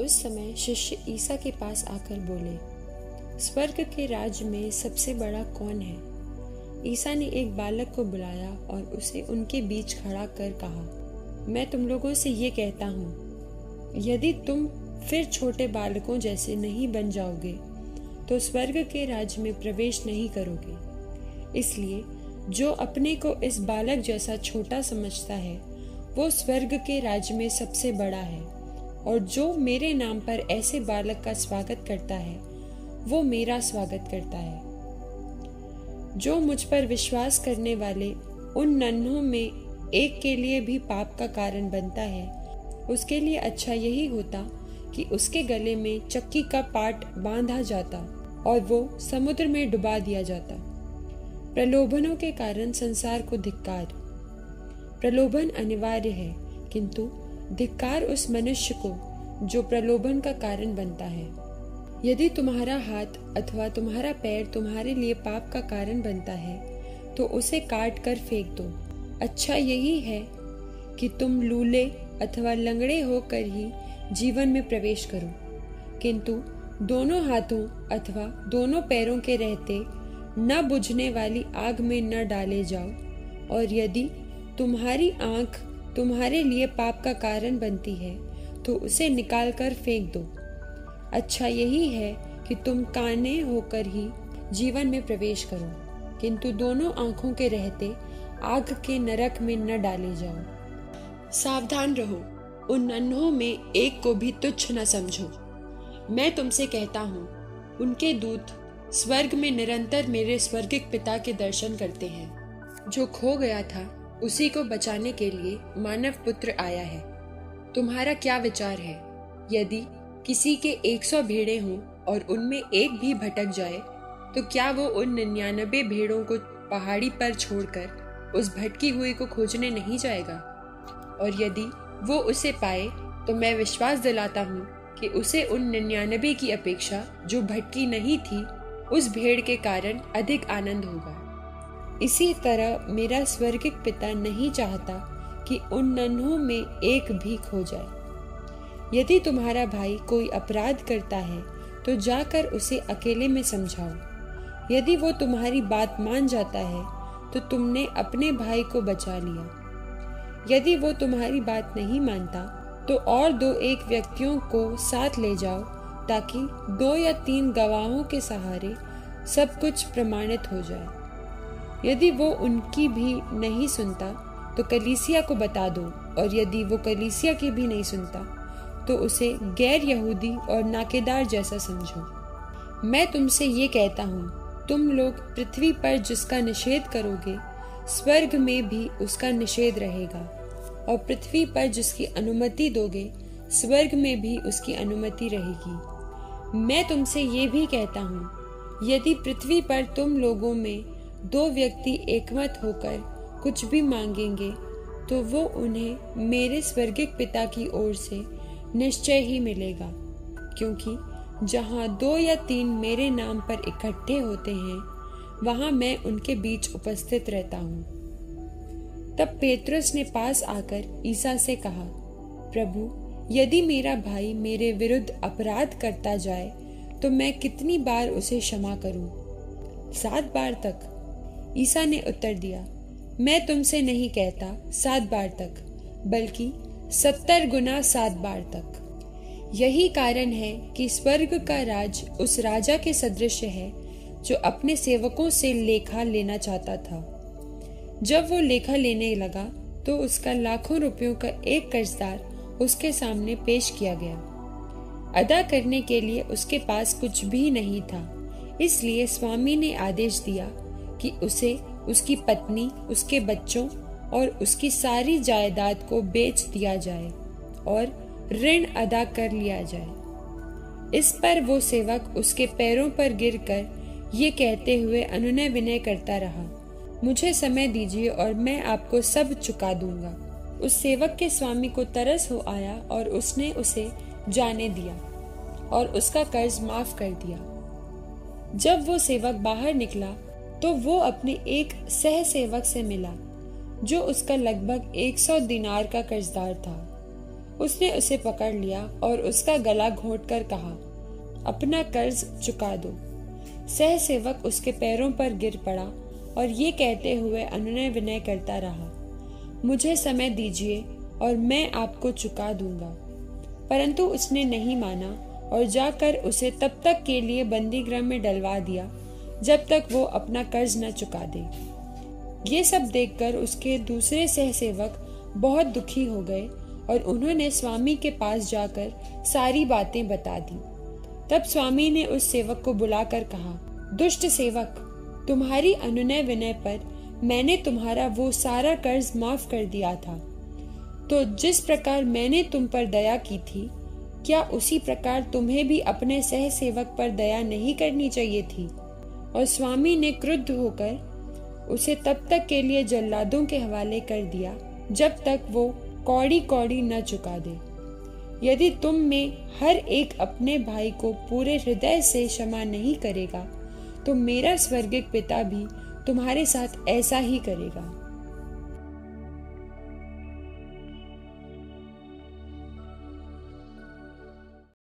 उस समय शिष्य ईसा के पास आकर बोले, स्वर्ग के राज्य में सबसे बड़ा कौन है? ईसा ने एक बालक को बुलाया और उसे उनके बीच खड़ा कर कहा, मैं तुम लोगों से ये कहता हूँ, यदि तुम फिर छोटे बालकों जैसे नहीं बन जाओगे तो स्वर्ग के राज्य में प्रवेश नहीं करोगे। इसलिए जो अपने को इस बालक जैसा छोटा समझता है, वो स्वर्ग के राज्य में सबसे बड़ा है। और जो मेरे नाम पर ऐसे बालक का स्वागत करता है, वो मेरा स्वागत करता है। जो मुझ पर विश्वास करने वाले उन नन्हों में एक के लिए भी पाप का कारण बनता है, उसके लिए अच्छा यही होता कि उसके गले में चक्की का पाट बांधा जाता और वो समुद्र में डुबा दिया जाता। प्रलोभनों के कारण संसार को धिक्कार। प्रलोभन अनिवार्य है, किंतु धिक्कार उस मनुष्य को, जो प्रलोभन का कारण बनता है। यदि तुम्हारा हाथ अथवा तुम्हारा पैर तुम्हारे लिए पाप का कारण बनता है तो उसे काट कर फेंक दो। अच्छा यही है कि तुम लूले अथवा लंगड़े होकर ही जीवन में प्रवेश करो। किंतु दोनों हाथों अथवा दोनों पैरों के रहते न बुझने वाली आग में न डाले जाओ, और यदि तुम्हारी आँख तुम्हारे लिए पाप का कारण बनती है तो उसे निकाल कर फेंक दो। अच्छा यही है कि तुम काने होकर ही जीवन में प्रवेश करो, किंतु दोनों आँखों के रहते आग के नरक में न डाले जाओ। सावधान रहो, उन नन्हों में एक को भी तुच्छ न समझो। मैं तुमसे कहता हूँ, उनके दूत स्वर्ग में निरंतर मेरे स्वर्गिक पिता के दर्शन करते हैं। जो खो गया था उसी को बचाने के लिए मानव पुत्र आया है। तुम्हारा क्या विचार है? यदि किसी के एक सौ भेड़े हों और उनमें एक भी भटक जाए तो क्या वो उन निन्यानबे भेड़ों को पहाड़ी पर छोड़कर उस भटकी हुई को खोजने नहीं जाएगा? और यदि वो उसे पाए तो मैं विश्वास दिलाता हूँ कि उसे उन निन्यानबे की अपेक्षा जो भटकी नहीं थी, उस भेड़ के कारण अधिक आनंद होगा। इसी तरह मेरा स्वर्गिक पिता नहीं चाहता कि उन नन्हों में एक भी खो जाए। यदि तुम्हारा भाई कोई अपराध करता है तो जाकर उसे अकेले में समझाओ। यदि वो तुम्हारी बात मान जाता है तो तुमने अपने भाई को बचा लिया। यदि वो तुम्हारी बात नहीं मानता तो और दो एक व्यक्तियों को साथ ले जाओ, ताकि दो या तीन गवाहों के सहारे सब कुछ प्रमाणित हो जाए। यदि वो उनकी भी नहीं सुनता तो कलीसिया को बता दो, और यदि वो कलीसिया की भी नहीं सुनता तो उसे गैर यहूदी और नाकेदार जैसा समझो। मैं तुमसे ये कहता हूँ, तुम लोग पृथ्वी पर जिसका निषेध करोगे, स्वर्ग में भी उसका निषेध रहेगा, और पृथ्वी पर जिसकी अनुमति दोगे, स्वर्ग में भी उसकी अनुमति रहेगी। मैं तुमसे ये भी कहता हूँ, यदि पृथ्वी पर तुम लोगों में दो व्यक्ति एकमत होकर कुछ भी मांगेंगे तो वो उन्हें मेरे स्वर्गिक पिता की ओर से निश्चय ही मिलेगा क्योंकि जहाँ दो या तीन मेरे नाम पर इकट्ठे होते हैं, वहाँ मैं उनके बीच उपस्थित रहता हूँ तब पेतरस ने पास आकर ईसा से कहा, प्रभु, यदि मेरा भाई मेरे विरुद्ध अपराध करता जाए तो मैं कितनी बार उसे क्षमा करूँ? सात बार तक ईसा ने उत्तर दिया, मैं तुमसे नहीं कहता सात बार तक, बल्कि सत्तर गुना सात बार तक। यही कारण है कि स्वर्ग का राज उस राजा के सदृश है, जो अपने सेवकों से लेखा लेना चाहता था। जब वो लेखा लेने लगा तो उसका लाखों रुपयों का एक कर्जदार उसके सामने पेश किया गया। अदा करने के लिए उसके पास कुछ भी नहीं था, इसलिए स्वामी ने आदेश दिया कि उसे, उसकी पत्नी, उसके बच्चों और उसकी सारी जायदाद को बेच दिया जाए और ऋण अदा कर लिया जाए। इस पर वो सेवक उसके पैरों पर गिरकर ये कहते हुए अनुनय विनय करता रहा, मुझे समय दीजिए और मैं आपको सब चुका दूँगा। उस सेवक के स्वामी को तरस हो आया और उसने उसे जाने दिया और उसका कर्ज माफ़ कर दिया। जब वो सेवक बाहर निकला तो वो अपने एक सह सेवक से मिला, जो उसका लगभग एक सौ दिनार का कर्जदार था। उसने उसे पकड़ लिया और उसका गला घोट कर कहा, अपना कर्ज चुका दो। सह सेवक उसके पैरों पर गिर पड़ा और ये कहते हुए अनुनय विनय करता रहा, मुझे समय दीजिए और मैं आपको चुका दूँगा। परंतु उसने नहीं माना और जाकर उसे तब तक के लिए बंदी गृह में डलवा दिया। जब तक वो अपना कर्ज न चुका दे। ये सब देखकर उसके दूसरे सहसेवक बहुत दुखी हो गए और उन्होंने स्वामी के पास जाकर सारी बातें बता दी। तब स्वामी ने उस सेवक को बुलाकर कहा, दुष्ट सेवक, तुम्हारी अनुनय विनय पर मैंने तुम्हारा वो सारा कर्ज माफ़ कर दिया था। तो जिस प्रकार मैंने तुम पर दया की थी, क्या उसी प्रकार तुम्हें भी अपने सह सेवक पर दया नहीं करनी चाहिए थी? और स्वामी ने क्रुद्ध होकर उसे तब तक के लिए जल्लादों के हवाले कर दिया, जब तक वो कौड़ी कौड़ी न चुका दे। यदि तुम में हर एक अपने भाई को पूरे हृदय से क्षमा नहीं करेगा तो मेरा स्वर्गिक पिता भी तुम्हारे साथ ऐसा ही करेगा।